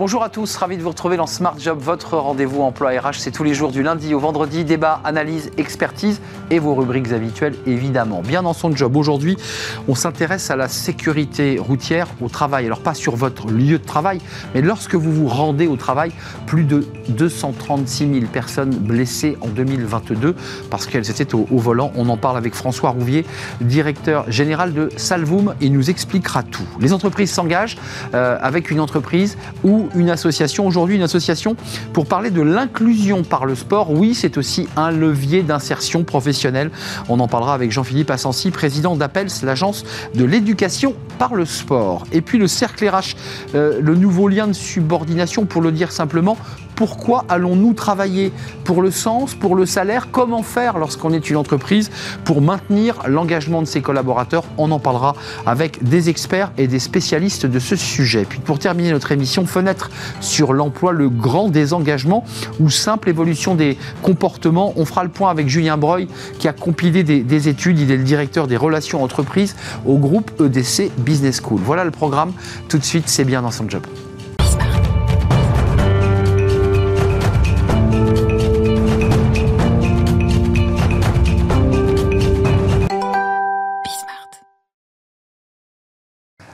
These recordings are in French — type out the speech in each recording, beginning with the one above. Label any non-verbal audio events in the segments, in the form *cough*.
Bonjour à tous, ravi de vous retrouver dans Smart Job, votre rendez-vous emploi RH. C'est tous les jours du lundi au vendredi, débat, analyse, expertise et vos rubriques habituelles évidemment. Bien dans son job, aujourd'hui, on s'intéresse à la sécurité routière au travail. Alors pas sur votre lieu de travail, mais lorsque vous vous rendez au travail, plus de 236 000 personnes blessées en 2022 parce qu'elles étaient au, volant. On en parle avec François Rouvier, directeur général de Salvoum. Il nous expliquera tout. Les entreprises s'engagent euh, avec une entreprise ou une association. Aujourd'hui, une association pour parler de l'inclusion par le sport. Oui, c'est aussi un levier d'insertion professionnelle. On en parlera avec Jean-Philippe Assensi, président d'Appels, l'agence de l'éducation par le sport. Et puis le cercle RH, euh, le nouveau lien de subordination, pour le dire simplement, pourquoi allons-nous travailler Pour le sens, pour le salaire Comment faire lorsqu'on est une entreprise pour maintenir l'engagement de ses collaborateurs? On en parlera avec des experts et des spécialistes de ce sujet. Puis pour terminer notre émission, fenêtre sur l'emploi, le grand désengagement ou simple évolution des comportements. On fera le point avec Julien Breuil qui a compilé des, des études. Il est le directeur des relations entreprises au groupe EDC Business School. Voilà le programme. Tout de suite, c'est bien dans son job.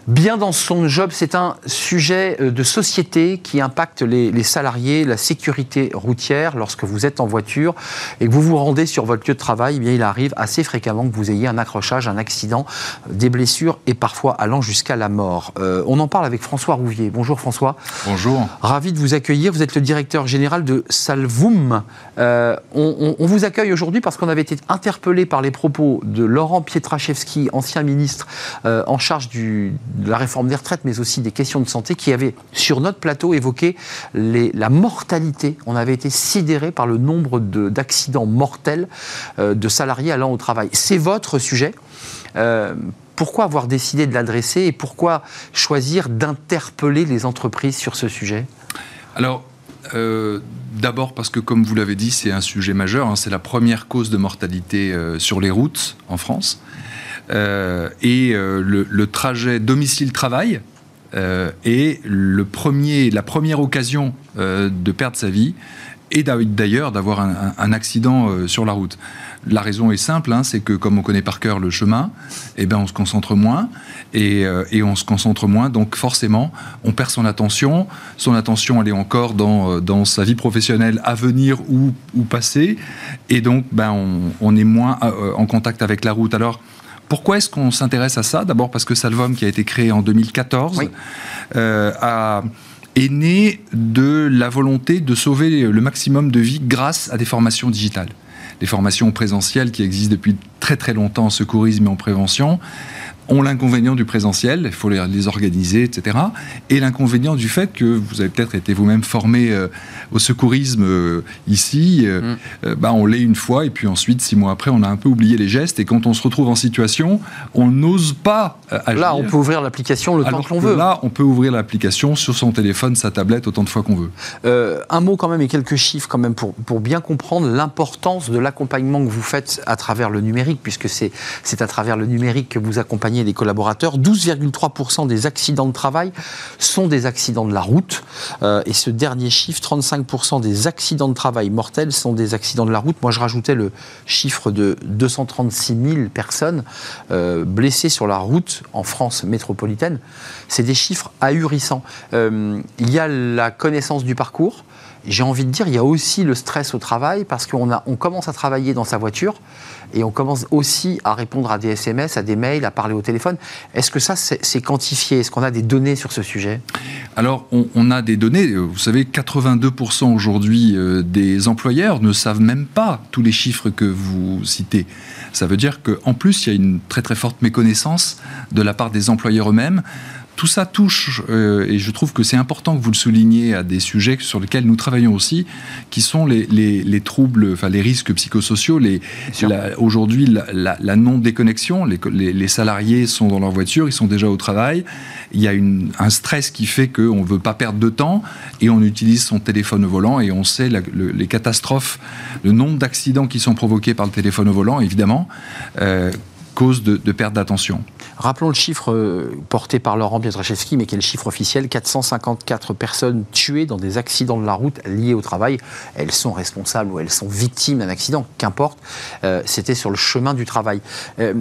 Bien dans son job, c'est un sujet euh, de société qui impacte les, salariés, la sécurité routière. Lorsque vous êtes en voiture et que vous vous rendez sur votre lieu de travail, eh bien, il arrive assez fréquemment que vous ayez un accrochage, un accident, des blessures et parfois allant jusqu'à la mort. Euh, on en parle avec François Rouvier. Bonjour François. Bonjour. Ravi de vous accueillir. Vous êtes le directeur général de Salvoum. Euh, on, on, vous accueille aujourd'hui parce qu'on avait été interpellé par les propos de Laurent Pietraszewski, ancien ministre en charge du, de la réforme des retraites, mais aussi des questions de santé, qui avaient sur notre plateau évoqué la mortalité. On avait été sidéré par le nombre d'accidents mortels euh, de salariés allant au travail. C'est votre sujet. Euh, pourquoi avoir décidé de l'adresser et pourquoi choisir d'interpeller les entreprises sur ce sujet? Alors, euh, D'abord parce que, comme vous l'avez dit, c'est un sujet majeur. Hein. c'est la première cause de mortalité sur les routes en France. Euh, et euh, le, trajet domicile-travail euh, est le premier, la première occasion de perdre sa vie et d'ailleurs d'avoir un, accident sur la route. La raison est simple, hein, c'est que comme on connaît par cœur le chemin, eh ben on se concentre moins et, on se concentre moins, donc forcément on perd son attention. Son attention elle est encore dans, dans sa vie professionnelle à venir ou, ou passée, et donc ben on, on est moins en contact avec la route. Alors pourquoi est-ce qu'on s'intéresse à ça? D'abord parce que Salvom, qui a été créé en 2014, euh, est né de la volonté de sauver le maximum de vies grâce à des formations digitales. Des formations présentielles qui existent depuis très très longtemps en secourisme et en prévention, ont l'inconvénient du présentiel, il faut les, organiser, etc. Et l'inconvénient du fait que vous avez peut-être été vous-même formé euh, au secourisme euh, ici, euh, mm. bah, on l'est une fois, et puis ensuite, six mois après, on a un peu oublié les gestes, et quand on se retrouve en situation, on n'ose pas agir. Là, on peut ouvrir l'application le temps que l'on veut. Là, on peut ouvrir l'application sur son téléphone, sa tablette, autant de fois qu'on veut. un mot quand même et quelques chiffres quand même pour, pour bien comprendre l'importance de l'accompagnement que vous faites à travers le numérique, puisque c'est à travers le numérique que vous accompagnez des collaborateurs. 12,3% des accidents de travail sont des accidents de la route. Euh, et ce dernier chiffre, 35% des accidents de travail mortels sont des accidents de la route. Moi, je rajoutais le chiffre de 236 000 personnes euh, blessées sur la route en France métropolitaine. C'est des chiffres ahurissants. Euh, il y a la connaissance du parcours j'ai envie de dire, il y a aussi le stress au travail parce qu'on on commence à travailler dans sa voiture et on commence aussi à répondre à des SMS, à des mails, à parler au téléphone. Est-ce que ça, c'est quantifié? Est-ce qu'on a des données sur ce sujet? Alors, on, a des données. Vous savez, 82% aujourd'hui euh, des employeurs ne savent même pas tous les chiffres que vous citez. Ça veut dire qu'en plus, il y a une très très forte méconnaissance de la part des employeurs eux-mêmes tout ça touche, euh, et je trouve que c'est important que vous le souligniez, à des sujets sur lesquels nous travaillons aussi, qui sont les, les, troubles, enfin les risques psychosociaux. Les, Aujourd'hui, la, la non-déconnexion, les, les, salariés sont dans leur voiture, ils sont déjà au travail. Il y a une, un stress qui fait qu'on ne veut pas perdre de temps et on utilise son téléphone au volant et on sait les catastrophes, le nombre d'accidents qui sont provoqués par le téléphone au volant, évidemment. Euh, cause de, perte d'attention. Rappelons le chiffre euh, porté par Laurent Pietraszewski, mais qui est le chiffre officiel 454 personnes tuées dans des accidents de la route liés au travail. Elles sont responsables ou elles sont victimes d'un accident, qu'importe. Euh, c'était sur le chemin du travail. Euh,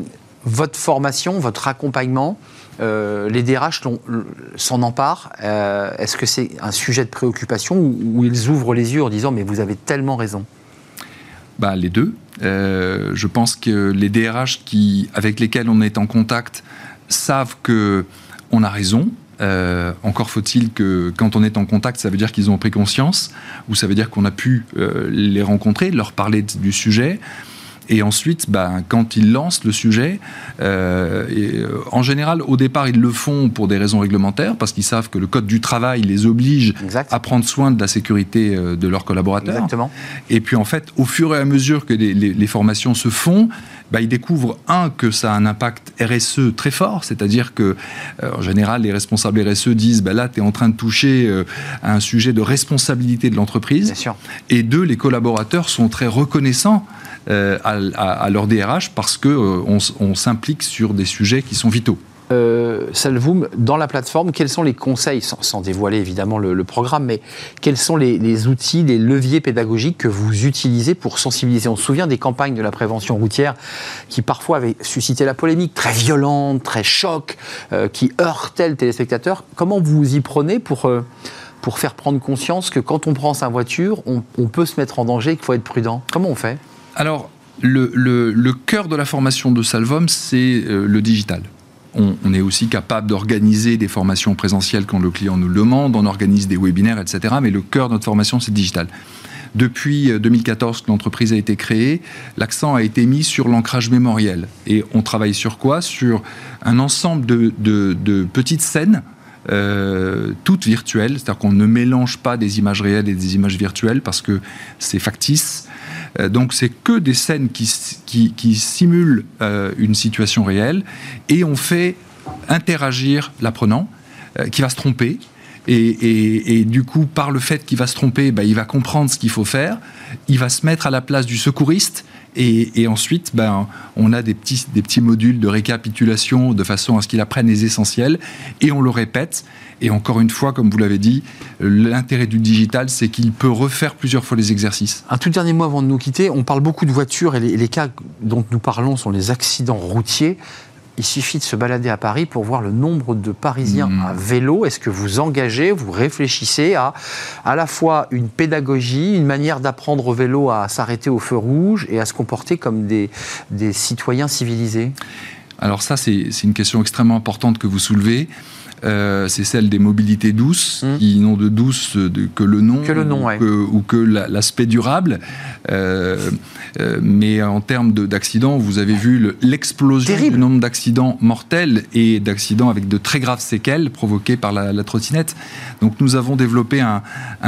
votre formation, votre accompagnement, les DRH s'en emparent. Est-ce que c'est un sujet de préoccupation ou, ils ouvrent les yeux en disant mais vous avez tellement raison? Bah, Les deux. Euh, je pense que les DRH qui, avec lesquels on est en contact savent que on a raison. Euh, encore faut-il que quand on est en contact, ça veut dire qu'ils ont pris conscience, ou ça veut dire qu'on a pu euh, les rencontrer, leur parler du sujet. Et ensuite, ben, quand ils lancent le sujet, euh, et, euh, en général, au départ, ils le font pour des raisons réglementaires, parce qu'ils savent que le Code du travail les oblige à prendre soin de la sécurité euh, de leurs collaborateurs. Exactement. Et puis, en fait, au fur et à mesure que les, les, formations se font, ben, ils découvrent, un, que ça a un impact RSE très fort, c'est-à-dire que, en général, les responsables RSE disent, ben, là, tu es en train de toucher à un sujet de responsabilité de l'entreprise. Et deux, les collaborateurs sont très reconnaissants euh, à, leur DRH parce qu'on euh, on, s'implique sur des sujets qui sont vitaux. Euh, Salvoum, dans la plateforme, quels sont les conseils, sans, dévoiler évidemment le, programme, mais quels sont les, outils, les leviers pédagogiques que vous utilisez pour sensibiliser? On se souvient des campagnes de la prévention routière qui parfois avaient suscité la polémique, très violente, très choc, euh, qui heurtaient le téléspectateur. Comment vous y prenez pour, pour faire prendre conscience que quand on prend sa voiture, on peut se mettre en danger et qu'il faut être prudent? Comment on fait? Alors, le, cœur de la formation de Salvom, c'est euh, le digital. On, est aussi capable d'organiser des formations présentielles quand le client nous le demande, on organise des webinaires, etc. Mais le cœur de notre formation, c'est digital. Depuis 2014 euh, que l'entreprise a été créée, l'accent a été mis sur l'ancrage mémoriel. Et on travaille sur quoi? Sur un ensemble de, petites scènes euh, toutes virtuelles, c'est-à-dire qu'on ne mélange pas des images réelles et des images virtuelles parce que c'est factice. Euh, donc c'est que des scènes qui, qui, simulent euh, une situation réelle et on fait interagir l'apprenant euh, qui va se tromper. Et, du coup, par le fait qu'il va se tromper, bah, il va comprendre ce qu'il faut faire, il va se mettre à la place du secouriste, et, ensuite, ben, on a des petits, des petits modules de récapitulation de façon à ce qu'il apprenne les essentiels, et on le répète. Et encore une fois, comme vous l'avez dit, l'intérêt du digital, c'est qu'il peut refaire plusieurs fois les exercices. Un tout dernier mot avant de nous quitter. On parle beaucoup de voitures et les, cas dont nous parlons sont les accidents routiers. Il suffit de se balader à Paris pour voir le nombre de Parisiens hmm. à vélo. Est-ce que vous engagez, vous réfléchissez à à la fois une pédagogie, une manière d'apprendre au vélo à s'arrêter au feu rouge et à se comporter comme des, des citoyens civilisés? Alors ça, c'est une question extrêmement importante que vous soulevez. Euh, c'est celle des mobilités douces, mmh. qui n'ont de douce que le nom, ou, que, l'aspect durable. Euh, euh, mais en termes d'accidents, vous avez vu l'explosion du nombre d'accidents mortels et d'accidents avec de très graves séquelles provoqués par la, trottinette. Donc nous avons développé un,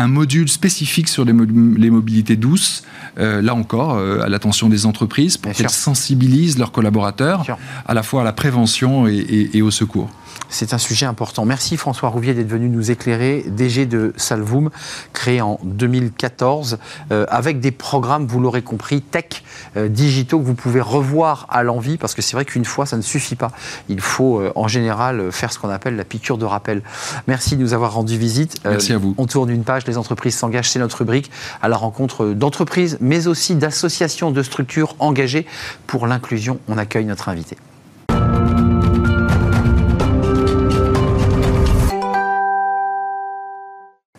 module spécifique sur les, mobilités douces, là encore, à l'attention des entreprises, pour qu'elles sensibilisent leurs collaborateurs à la fois à la prévention et au secours. C'est un sujet important. Merci François Rouvier d'être venu nous éclairer, DG de Salvoum, créé en 2014, euh, avec des programmes, vous l'aurez compris, tech, euh, digitaux, que vous pouvez revoir à l'envie, parce que c'est vrai qu'une fois, ça ne suffit pas. Il faut euh, en général faire ce qu'on appelle la piqûre de rappel. Merci de nous avoir rendu visite. Merci à vous. On tourne une page, les entreprises s'engagent, c'est notre rubrique, à la rencontre d'entreprises, mais aussi d'associations, de structures engagées pour l'inclusion. On accueille notre invité.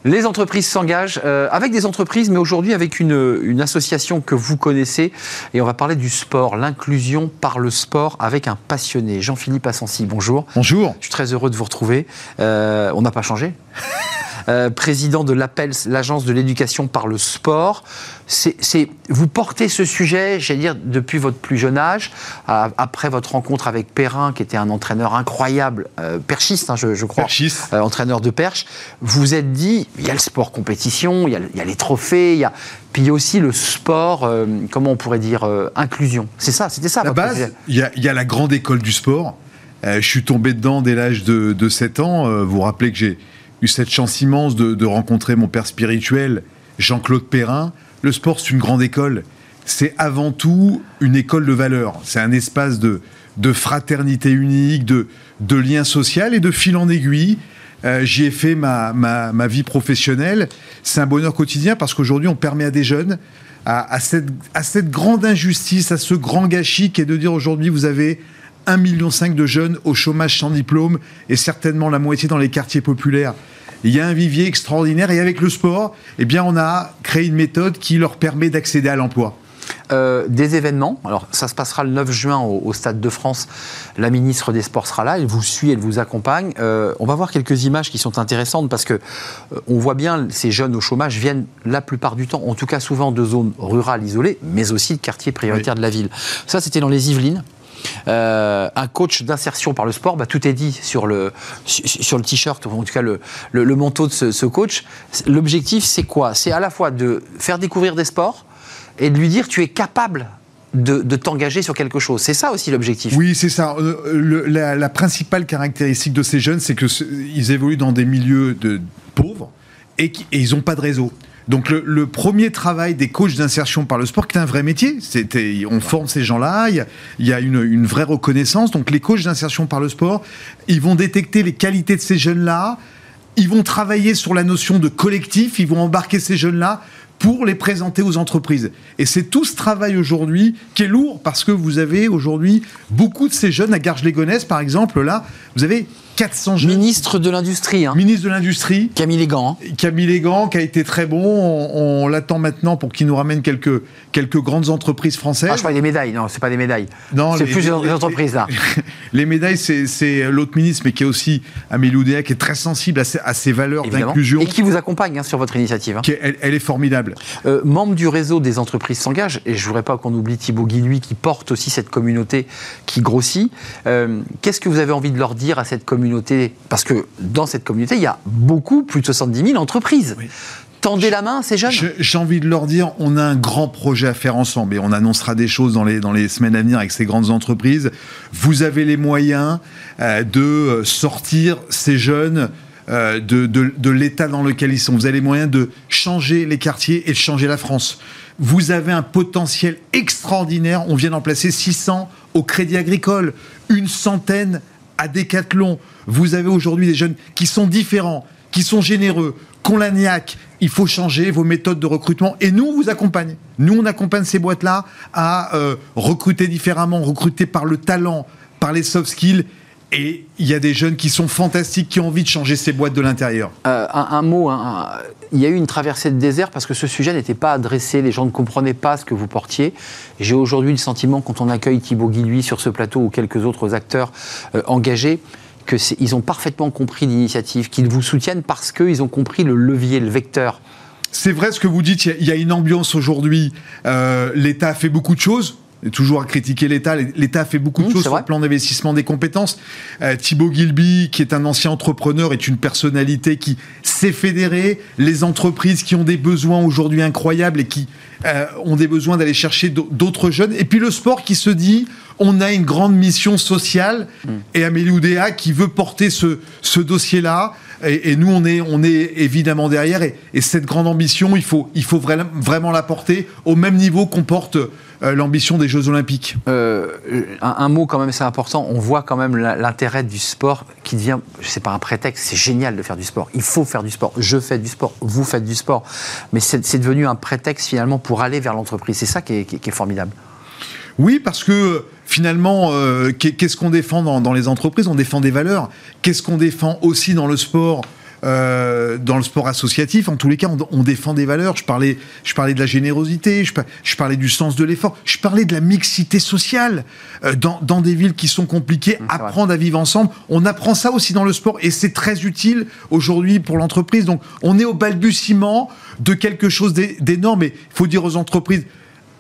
Les entreprises s'engagent euh, avec des entreprises, mais aujourd'hui avec une, association que vous connaissez. Et on va parler du sport, l'inclusion par le sport avec un passionné. Jean-Philippe Assensi, bonjour. Bonjour. Je suis très heureux de vous retrouver. Euh, on n'a pas changé *laughs* Euh, président de l'APEL, l'agence de l'éducation par le sport. C'est, vous portez ce sujet, j'allais dire, depuis votre plus jeune âge, après votre rencontre avec Perrin, qui était un entraîneur incroyable, euh, perchiste, hein, je, crois, euh, entraîneur de perche. Vous vous êtes dit, il y a le sport compétition, il y a, les trophées, il y a, puis il y a aussi le sport, comment on pourrait dire, inclusion. C'est ça, c'était ça. La base, il y, a, la grande école du sport. je suis tombé dedans dès l'âge de, de 7 ans. vous vous rappelez que j'ai eu cette chance immense de, rencontrer mon père spirituel, Jean-Claude Perrin. Le sport, c'est une grande école. C'est avant tout une école de valeurs. C'est un espace de, de fraternité unique, de, de lien social et de fil en aiguille. Euh, j'y ai fait ma, ma, ma vie professionnelle. C'est un bonheur quotidien parce qu'aujourd'hui, on permet à des jeunes, à, cette, à cette grande injustice, à ce grand gâchis qui est de dire aujourd'hui, vous avez 1,5 million de jeunes au chômage sans diplôme et certainement la moitié dans les quartiers populaires. Il y a un vivier extraordinaire et avec le sport, eh bien, on a créé une méthode qui leur permet d'accéder à l'emploi. Euh, des événements. Alors, ça se passera le 9 juin au, Stade de France. La ministre des Sports sera là. Elle vous suit, elle vous accompagne. Euh, on va voir quelques images qui sont intéressantes parce que euh, on voit bien ces jeunes au chômage viennent la plupart du temps, en tout cas souvent de zones rurales isolées, mais aussi de quartiers prioritaires de la ville. Ça, c'était dans les Yvelines. Un coach d'insertion par le sport, bah, tout est dit sur le, sur le t-shirt, ou en tout cas le, le, manteau de ce, coach. L'objectif, c'est quoi? C'est à la fois de faire découvrir des sports, et de lui dire tu es capable de, t'engager sur quelque chose. C'est ça aussi l'objectif. Oui, c'est ça. Euh, la, principale caractéristique de ces jeunes, c'est qu'ils évoluent dans des milieux de pauvres et, ils n'ont pas de réseau. Donc le, premier travail des coachs d'insertion par le sport, qui est un vrai métier, c'était on forme ces gens-là, il y a, une, vraie reconnaissance. Donc les coachs d'insertion par le sport, ils vont détecter les qualités de ces jeunes-là, ils vont travailler sur la notion de collectif, ils vont embarquer ces jeunes-là pour les présenter aux entreprises. Et c'est tout ce travail aujourd'hui qui est lourd parce que vous avez aujourd'hui beaucoup de ces jeunes à Garges-les-Gonesse, par exemple, là, vous avez 400 jeunes. Ministre de l'Industrie. Hein. Ministre de l'Industrie. Camille Légan. Hein. Camille Légan, qui a été très bon. On, l'attend maintenant pour qu'il nous ramène quelques, quelques grandes entreprises françaises. Ah, je parle des médailles. Non, c'est pas des médailles. Non, c'est plus des entreprises, là. *laughs* les médailles, c'est l'autre ministre, mais qui est aussi Amélie Oudéa, qui est très sensible à ces, valeurs d'inclusion. Et qui vous accompagne hein, sur votre initiative. elle, est formidable. Euh, membre du réseau des entreprises s'engagent, et je ne voudrais pas qu'on oublie Thibaut Guilhuy, qui porte aussi cette communauté qui grossit. Euh, qu'est-ce que vous avez envie de leur dire à cette communauté parce que dans cette communauté, il y a beaucoup, plus de 70 000 entreprises. Tendez la main à ces jeunes. J'ai envie de leur dire, on a un grand projet à faire ensemble et on annoncera des choses dans les, dans les semaines à venir avec ces grandes entreprises. Vous avez les moyens euh, de sortir ces jeunes euh, de, de, de l'état dans lequel ils sont. Vous avez les moyens de changer les quartiers et de changer la France. Vous avez un potentiel extraordinaire. On vient d'en placer 600 au Crédit Agricole, une centaine à Decathlon. Vous avez aujourd'hui des jeunes qui sont différents, qui sont généreux, qu'on la Il faut changer vos méthodes de recrutement et nous, on vous accompagne. Nous, on accompagne ces boîtes-là à euh, recruter différemment, recruter par le talent, par les soft skills et il y a des jeunes qui sont fantastiques, qui ont envie de changer ces boîtes de l'intérieur. Euh, un, mot, il y a eu une traversée de désert parce que ce sujet n'était pas adressé, les gens ne comprenaient pas ce que vous portiez. J'ai aujourd'hui le sentiment, quand on accueille Thibaut Guilhuy sur ce plateau ou quelques autres acteurs euh, engagés, qu'ils ont parfaitement compris l'initiative, qu'ils vous soutiennent parce qu'ils ont compris le levier, le vecteur. C'est vrai ce que vous dites, il y, a une ambiance aujourd'hui. Euh, L'État a fait beaucoup de choses toujours à critiquer l'État. L'État fait beaucoup de mmh, choses sur le plan d'investissement des compétences. Euh, Thibaut Gilby, qui est un ancien entrepreneur, est une personnalité qui sait fédérer les entreprises qui ont des besoins aujourd'hui incroyables et qui euh, ont des besoins d'aller chercher d'autres jeunes. Et puis le sport qui se dit, on a une grande mission sociale. Mmh. Et Amélie Oudéa qui veut porter ce, ce dossier-là. Et, nous, on est, on est évidemment derrière. Et, cette grande ambition, il faut, il faut vraiment, vraiment la porter au même niveau qu'on porte l'ambition des Jeux Olympiques? Euh, un, mot quand même, c'est important. On voit quand même l'intérêt du sport qui devient, c'est pas un prétexte, c'est génial de faire du sport. Il faut faire du sport. Je fais du sport, vous faites du sport. Mais c'est devenu un prétexte finalement pour aller vers l'entreprise. C'est ça qui est, formidable. Oui, parce que finalement, euh, qu'est-ce qu'on défend dans, les entreprises? On défend des valeurs. Qu'est-ce qu'on défend aussi dans le sport? Euh, dans le sport associatif, en tous les cas, on, défend des valeurs. Je parlais, je parlais de la générosité, je, parlais du sens de l'effort, je parlais de la mixité sociale euh, dans, des villes qui sont compliquées. apprendre à vivre ensemble, on apprend ça aussi dans le sport et c'est très utile aujourd'hui pour l'entreprise. Donc, on est au balbutiement de quelque chose d'énorme. Et il faut dire aux entreprises,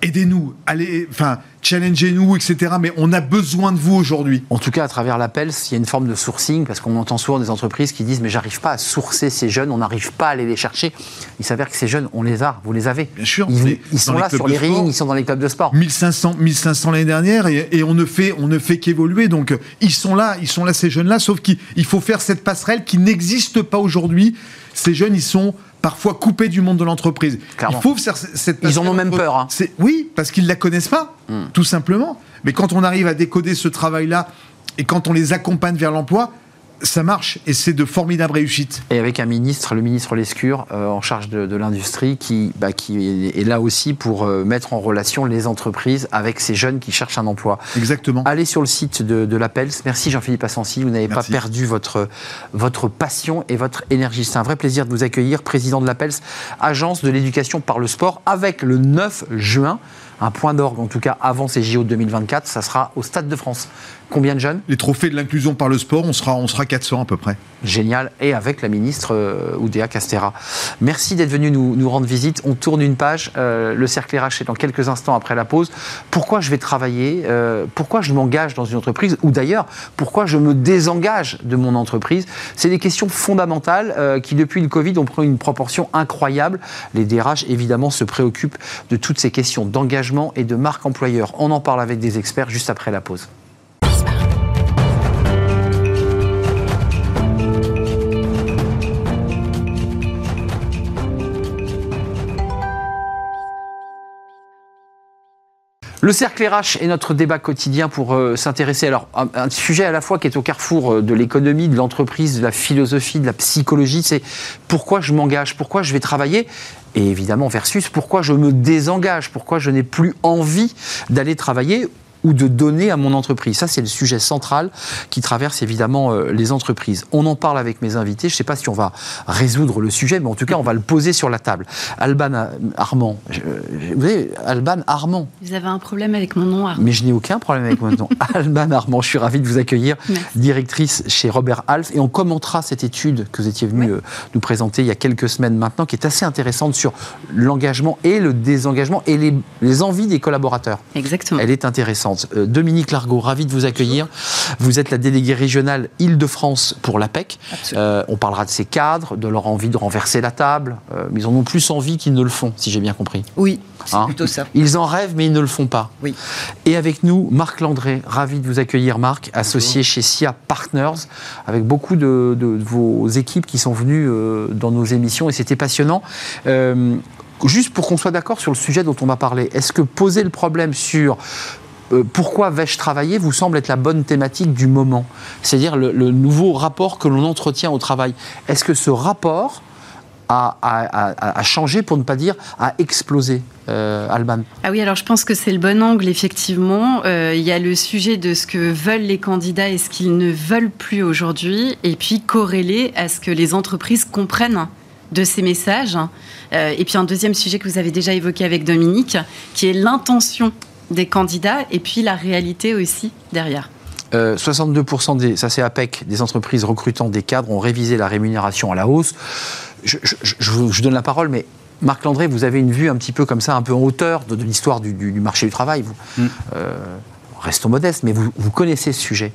aidez-nous, allez, enfin, challengez-nous, etc. Mais on a besoin de vous aujourd'hui. En tout cas, à travers l'appel, il y a une forme de sourcing, parce qu'on entend souvent des entreprises qui disent Mais j'arrive pas à sourcer ces jeunes, on n'arrive pas à aller les chercher. Il s'avère que ces jeunes, on les a, vous les avez. Bien sûr. Ils, sont là sur les rings, ils sont dans les clubs de sport. 1500, 1500 l'année dernière, et, on ne fait, on ne fait qu'évoluer. Donc, ils sont là, ils sont là, ces jeunes-là, sauf qu'il faut faire cette passerelle qui n'existe pas aujourd'hui. Ces jeunes, ils sont parfois coupés du monde de l'entreprise. Il faut faire cette Ils en ont même peur. Hein. Oui, parce qu'ils ne la connaissent pas, hmm. tout simplement. Mais quand on arrive à décoder ce travail-là et quand on les accompagne vers l'emploi, ça marche et c'est de formidables réussites. Et avec un ministre, le ministre Lescure, euh, en charge de, l'industrie, qui, bah, qui est, là aussi pour euh, mettre en relation les entreprises avec ces jeunes qui cherchent un emploi. Exactement. Allez sur le site de, de l'Appels. Merci Jean-Philippe Assensi, vous n'avez pas perdu votre, votre passion et votre énergie. C'est un vrai plaisir de vous accueillir, président de l'Appels, agence de l'éducation par le sport, avec le 9 juin un point d'orgue, en tout cas avant ces JO 2024, ça sera au Stade de France. Combien de jeunes? Les trophées de l'inclusion par le sport, on sera, on sera 400 à peu près. Génial, et avec la ministre euh, Oudéa Castera. Merci d'être venu nous, nous, rendre visite. On tourne une page, euh, le cercle RH est dans quelques instants après la pause. Pourquoi je vais travailler euh, Pourquoi je m'engage dans une entreprise Ou d'ailleurs, pourquoi je me désengage de mon entreprise? C'est des questions fondamentales qui, depuis le Covid, ont pris une proportion incroyable. Les DRH, évidemment, se préoccupent de toutes ces questions d'engagement et de marque employeur. On en parle avec des experts juste après la pause. Le cercle RH est notre débat quotidien pour euh, s'intéresser à un sujet à la fois qui est au carrefour euh, de l'économie, de l'entreprise, de la philosophie, de la psychologie. C'est pourquoi je m'engage, pourquoi je vais travailler, et évidemment versus pourquoi je me désengage, pourquoi je n'ai plus envie d'aller travailler ou de donner à mon entreprise. Ça, c'est le sujet central qui traverse évidemment euh, les entreprises. On en parle avec mes invités. Je ne sais pas si on va résoudre le sujet, mais en tout cas, on va le poser sur la table. Alban Armand. vous savez, Alban Armand. Vous avez un problème avec mon nom, Armand. Mais je n'ai aucun problème avec mon nom. *laughs* Alban Armand, je suis ravi de vous accueillir, directrice chez Robert Half. Et on commentera cette étude que vous étiez venu euh, nous présenter il y a quelques semaines maintenant, qui est assez intéressante sur l'engagement et le désengagement et les, les envies des collaborateurs. Exactement. Elle est intéressante. Euh, Dominique Largot, ravi de vous accueillir. Vous êtes la déléguée régionale Île-de-France pour l'APEC. Euh, on parlera de ces cadres, de leur envie de renverser la table, euh, mais ils en ont plus envie qu'ils ne le font, si j'ai bien compris. Oui, c'est hein plutôt ça. Ils en rêvent, mais ils ne le font pas. Oui. Et avec nous, Marc Landré, ravi de vous accueillir, Marc, associé chez SIA Partners, avec beaucoup de, vos équipes qui sont venues dans nos émissions, et c'était passionnant. Juste pour qu'on soit d'accord sur le sujet dont on va parler, est-ce que poser le problème sur euh, pourquoi vais-je travailler vous semble être la bonne thématique du moment. C'est-à-dire le, nouveau rapport que l'on entretient au travail. Est-ce que ce rapport a, changé, pour ne pas dire a explosé euh, Alban? Ah oui, alors je pense que c'est le bon angle, effectivement. Euh, il y a le sujet de ce que veulent les candidats et ce qu'ils ne veulent plus aujourd'hui, et puis corrélé à ce que les entreprises comprennent de ces messages. et puis un deuxième sujet que vous avez déjà évoqué avec Dominique, qui est l'intention des candidats et puis la réalité aussi derrière. 62% euh, des, ça c'est APEC, des entreprises recrutant des cadres ont révisé la rémunération à la hausse. Je, je, donne la parole, mais Marc Landré, vous avez une vue un petit peu comme ça, un peu en hauteur de, l'histoire du, marché du travail. Vous. Mm. Euh, restons modestes, mais vous, vous connaissez ce sujet.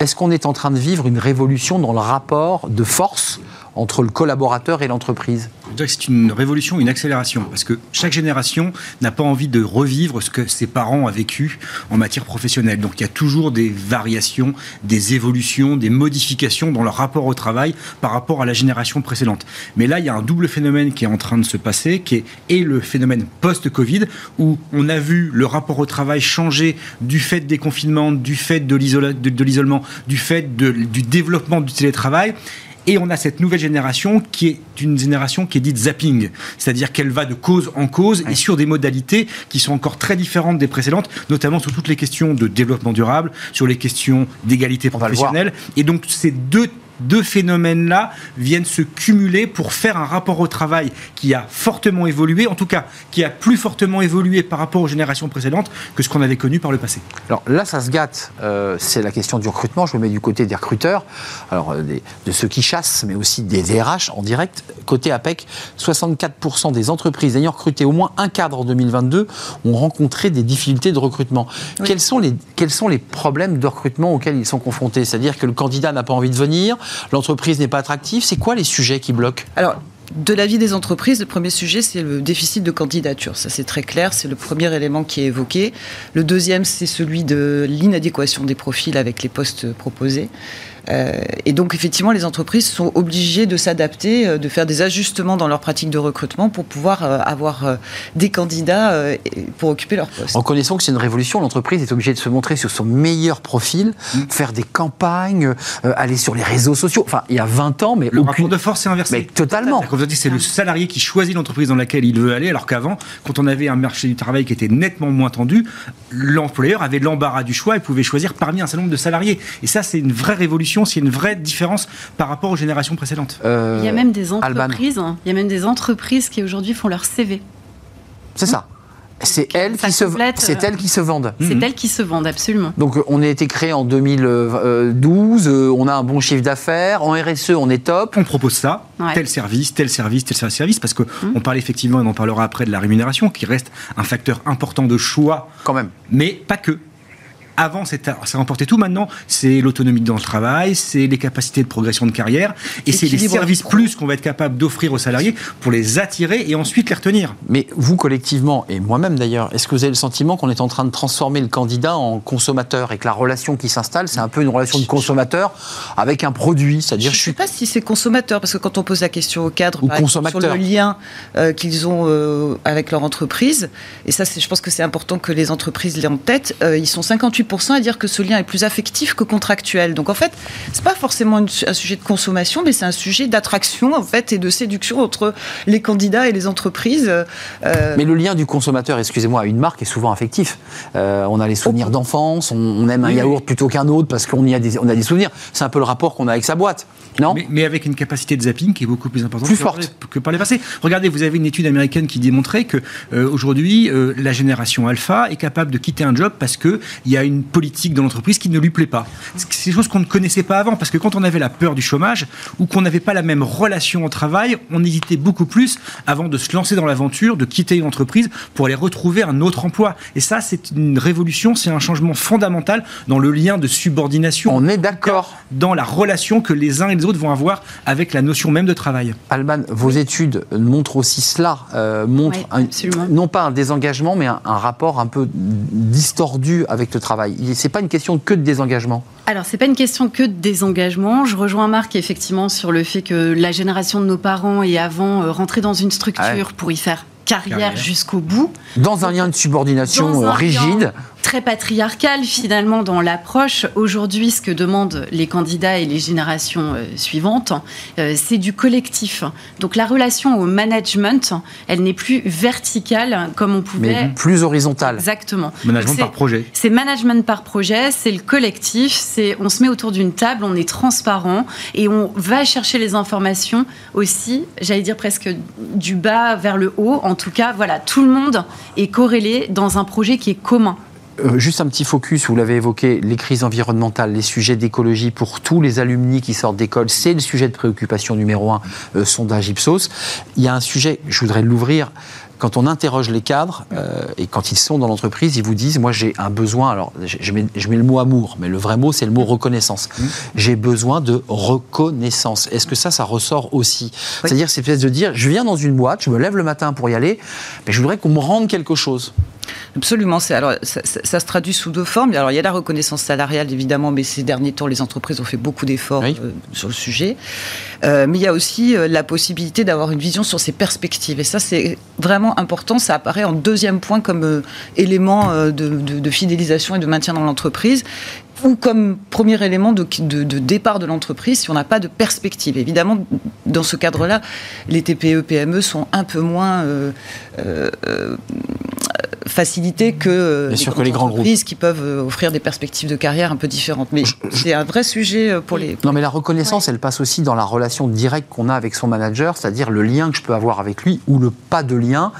Est-ce qu'on est en train de vivre une révolution dans le rapport de force entre le collaborateur et l'entreprise c'est une révolution, une accélération, parce que chaque génération n'a pas envie de revivre ce que ses parents ont vécu en matière professionnelle. Donc il y a toujours des variations, des évolutions, des modifications dans leur rapport au travail par rapport à la génération précédente. Mais là, il y a un double phénomène qui est en train de se passer, qui est le phénomène post-Covid, où on a vu le rapport au travail changer du fait des confinements, du fait de l'isolement, du fait du développement du télétravail. Et on a cette nouvelle génération qui est une génération qui est dite zapping, c'est-à-dire qu'elle va de cause en cause et sur des modalités qui sont encore très différentes des précédentes, notamment sur toutes les questions de développement durable, sur les questions d'égalité professionnelle. Et donc ces deux deux phénomènes-là viennent se cumuler pour faire un rapport au travail qui a fortement évolué, en tout cas qui a plus fortement évolué par rapport aux générations précédentes que ce qu'on avait connu par le passé. Alors là, ça se gâte, euh, c'est la question du recrutement, je me mets du côté des recruteurs, alors euh, de ceux qui chassent, mais aussi des DRH en direct. Côté APEC, 64% des entreprises ayant recruté au moins un cadre en 2022 ont rencontré des difficultés de recrutement. Quels, sont les, quels sont les problèmes de recrutement auxquels ils sont confrontés? C'est-à-dire que le candidat n'a pas envie de venir, l'entreprise n'est pas attractive. C'est quoi les sujets qui bloquent? Alors, de l'avis des entreprises, le premier sujet, c'est le déficit de candidature. Ça, c'est très clair. C'est le premier élément qui est évoqué. Le deuxième, c'est celui de l'inadéquation des profils avec les postes proposés. Et donc, effectivement, les entreprises sont obligées de s'adapter, de faire des ajustements dans leur pratique de recrutement pour pouvoir avoir des candidats pour occuper leur poste. En connaissant que c'est une révolution, l'entreprise est obligée de se montrer sur son meilleur profil, mm. faire des campagnes, aller sur les réseaux sociaux. Enfin, il y a 20 ans, mais le rapport de force est inversé. Mais totalement. C'est le salarié qui choisit l'entreprise dans laquelle il veut aller, alors qu'avant, quand on avait un marché du travail qui était nettement moins tendu, l'employeur avait l'embarras du choix et pouvait choisir parmi un certain nombre de salariés. Et ça, c'est une vraie révolution, c'est une vraie différence par rapport aux générations précédentes. il y a même des entreprises, hein, il y a même des entreprises qui aujourd'hui font leur CV. C'est ça. C'est elles, qui se, c'est elles qui se vendent. C'est mhm. elles qui se vendent, absolument. Donc on a été créé en 2012, euh, on a un bon chiffre d'affaires, en RSE on est top. On propose ça, tel service, tel service, tel service, parce qu'on mhm. on parle effectivement, et on en parlera après, de la rémunération, qui reste un facteur important de choix. Quand même. Mais pas que. Avant, ça remportait tout. Maintenant, c'est l'autonomie dans le travail, c'est les capacités de progression de carrière, et c'est les services plus qu'on va être capable d'offrir aux salariés pour les attirer et ensuite les retenir. Mais vous, collectivement, et moi-même d'ailleurs, est-ce que vous avez le sentiment qu'on est en train de transformer le candidat en consommateur et que la relation qui s'installe, c'est un peu une relation de consommateur avec un produit? C'est-à-dire, je ne sais pas si c'est consommateur, parce que quand on pose la question au cadre sur le lien euh, qu'ils ont euh, avec leur entreprise, et ça, je pense que c'est important que les entreprises l'aient en tête, euh, ils sont 58 à dire que ce lien est plus affectif que contractuel. Donc en fait, c'est pas forcément un sujet de consommation, mais c'est un sujet d'attraction en fait et de séduction entre les candidats et les entreprises. Euh, mais le lien du consommateur, excusez-moi, à une marque est souvent affectif. Euh, on a les souvenirs d'enfance, on, aime un yaourt plutôt qu'un autre parce qu'on a des, on a des souvenirs. C'est un peu le rapport qu'on a avec sa boîte. Non? Mais, avec une capacité de zapping qui est beaucoup plus importante plus que, forte. Par que par les passés. Regardez, vous avez une étude américaine qui démontrait que euh, aujourd'hui, la génération alpha est capable de quitter un job parce qu'il y a une politique dans l'entreprise qui ne lui plaît pas. C'est des choses qu'on ne connaissait pas avant, parce que quand on avait la peur du chômage ou qu'on n'avait pas la même relation au travail, on hésitait beaucoup plus avant de se lancer dans l'aventure, de quitter une entreprise pour aller retrouver un autre emploi. Et ça, c'est une révolution, c'est un changement fondamental dans le lien de subordination. On est d'accord. Dans la relation que les uns et les autres vont avoir avec la notion même de travail. Alban, vos études montrent aussi cela, euh, montrent non pas un désengagement, mais un, un rapport un peu distordu avec le travail c'est pas une question que de désengagement. Alors, c'est pas une question que de désengagement. Je rejoins Marc effectivement sur le fait que la génération de nos parents et avant euh, rentrer dans une structure pour y faire carrière, jusqu'au bout. Dans un lien de subordination euh, rigide très patriarcal finalement dans l'approche. Aujourd'hui, ce que demandent les candidats et les générations euh, suivantes, euh, c'est du collectif. Donc la relation au management, elle n'est plus verticale comme on pouvait. Mais plus horizontale. Exactement. Management par projet. C'est management par projet, c'est le collectif, c'est on se met autour d'une table, on est transparent et on va chercher les informations aussi, j'allais dire presque du bas vers le haut. En tout cas, voilà, tout le monde est corrélé dans un projet qui est commun. Euh, juste un petit focus, vous l'avez évoqué, les crises environnementales, les sujets d'écologie pour tous les alumni qui sortent d'école, c'est le sujet de préoccupation numéro un, euh, sondage Ipsos. Il y a un sujet, je voudrais l'ouvrir, quand on interroge les cadres euh, et quand ils sont dans l'entreprise, ils vous disent moi j'ai un besoin. Alors je mets, je mets, le mot amour, mais le vrai mot c'est le mot reconnaissance. Mmh. J'ai besoin de reconnaissance. Est-ce que ça, ça ressort aussi? C'est-à-dire c'est peut-être de dire je viens dans une boîte, je me lève le matin pour y aller, mais je voudrais qu'on me rende quelque chose. Absolument. Alors, ça, ça, se traduit sous deux formes. Alors, il y a la reconnaissance salariale, évidemment, mais ces derniers temps, les entreprises ont fait beaucoup d'efforts euh, sur le sujet. Euh, mais il y a aussi la possibilité d'avoir une vision sur ses perspectives. Et ça, c'est vraiment important. Ça apparaît en deuxième point comme élément de, de, fidélisation et de maintien dans l'entreprise ou comme premier élément de, de, départ de l'entreprise si on n'a pas de perspective. Évidemment, dans ce cadre-là, les TPE, PME sont un peu moins euh, euh, facilité que, euh, les, que les grands entreprises qui peuvent euh, offrir des perspectives de carrière un peu différentes. Mais c'est un vrai sujet euh, pour les. Non, mais la reconnaissance, elle passe aussi dans la relation directe qu'on a avec son manager, c'est-à-dire le lien que je peux avoir avec lui ou le pas de lien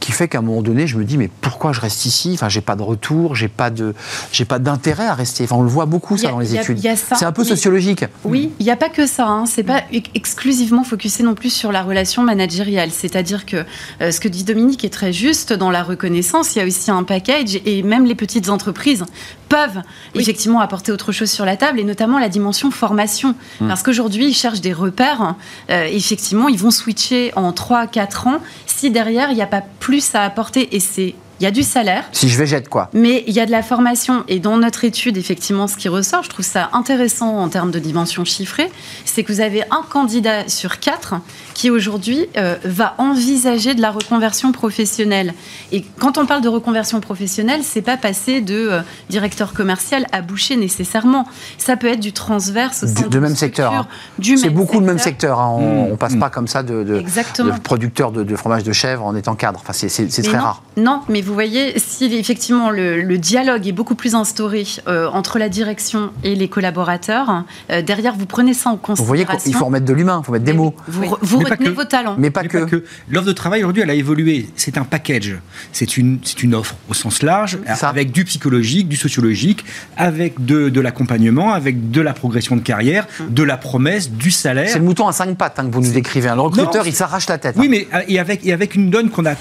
qui fait qu'à un moment donné, je me dis mais pourquoi je reste ici? Enfin, j'ai pas de retour, j'ai pas de, j'ai pas d'intérêt à rester. Enfin, on le voit beaucoup ça dans les études. C'est un peu sociologique. Oui, il n'y a pas que ça. Hein. C'est pas exclusivement focusé non plus sur la relation managériale. C'est-à-dire que ce que dit Dominique est très juste dans la reconnaissance il y a aussi un package et même les petites entreprises peuvent effectivement apporter autre chose sur la table et notamment la dimension formation. Mmh. Parce qu'aujourd'hui, ils cherchent des repères. Euh, effectivement, ils vont switcher en 3-4 ans si derrière, il n'y a pas plus à apporter. Et c'est il y a du salaire. Si je végète, quoi. Mais il y a de la formation. Et dans notre étude, effectivement, ce qui ressort, je trouve ça intéressant en termes de dimension chiffrée, c'est que vous avez un candidat sur quatre qui aujourd'hui euh, va envisager de la reconversion professionnelle. Et quand on parle de reconversion professionnelle, c'est pas passer de euh, directeur commercial à boucher nécessairement. Ça peut être du transverse au sein de même secteur. Hein. C'est beaucoup le même secteur. Hein. On, mmh. passe pas comme ça de, de, producteur de, fromage de chèvre en étant cadre. Enfin, c'est très rare. Non, mais vous voyez, si effectivement le, dialogue est beaucoup plus instauré euh, entre la direction et les collaborateurs, derrière vous prenez ça en considération. Vous voyez qu'il faut remettre de l'humain, il faut mettre des mots. Vous, vous retenez vos talents. Mais pas que. L'offre de travail aujourd'hui, elle a évolué. C'est un package. C'est une, c'est une offre au sens large, avec du psychologique, du sociologique, avec de, de l'accompagnement, avec de la progression de carrière, hum. de la promesse, du salaire. C'est le mouton à cinq pattes hein, que vous nous décrivez. Le recruteur, il s'arrache la tête. Oui, hein. mais et avec, et avec une donne qu'on a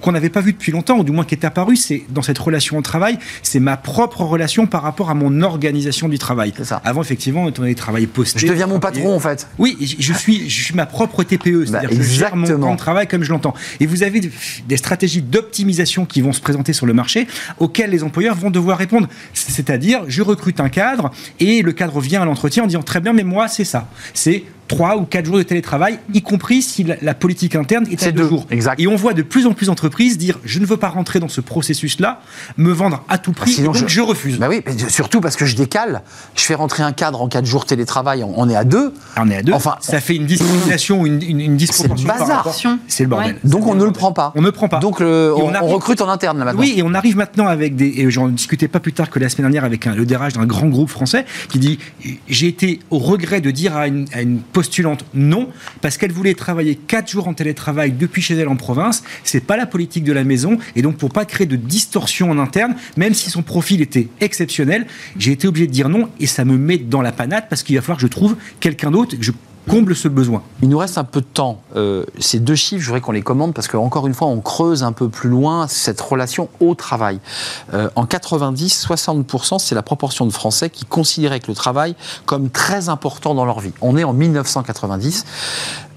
qu'on n'avait pas vu depuis longtemps, ou du moins qui est apparu, c'est dans cette relation au travail, c'est ma propre relation par rapport à mon organisation du travail. Ça. Avant, effectivement, on avait travail posté. Je deviens mon patron, en fait. Oui, je suis, je suis ma propre TPE, c'est-à-dire bah, je gère mon temps de travail comme je l'entends. Et vous avez des stratégies d'optimisation qui vont se présenter sur le marché, auxquelles les employeurs vont devoir répondre. C'est-à-dire, je recrute un cadre, et le cadre vient à l'entretien en disant, très bien, mais moi, c'est ça. C'est trois ou quatre jours de télétravail, y compris si la, politique interne est à deux, jours. Exact. Et on voit de plus en plus d'entreprises dire je ne veux pas rentrer dans ce processus-là, me vendre à tout prix, donc je, refuse. Bah oui, surtout parce que je décale, je fais rentrer un cadre en quatre jours télétravail, on, est à deux. On est à deux. Enfin, ça fait une discrimination, une, une, disproportion. C'est le bazar. C'est le bordel. Donc on ne le prend pas. On ne prend pas. Donc on, recrute en interne là maintenant. Oui, et on arrive maintenant avec des. Et j'en discutais pas plus tard que la semaine dernière avec un, le DRH d'un grand groupe français qui dit j'ai été au regret de dire à une, à une postulante non parce qu'elle voulait travailler 4 jours en télétravail depuis chez elle en province. C'est pas la politique de la maison. Et donc, pour pas créer de distorsion en interne, même si son profil était exceptionnel, j'ai été obligé de dire non. Et ça me met dans la panade parce qu'il va falloir que je trouve quelqu'un d'autre, comble ce besoin. Il nous reste un peu de temps. Euh, ces deux chiffres, je voudrais qu'on les commande parce qu'encore une fois, on creuse un peu plus loin cette relation au travail. Euh, en 90, 60%, c'est la proportion de Français qui considéraient que le travail comme très important dans leur vie. On est en 1990.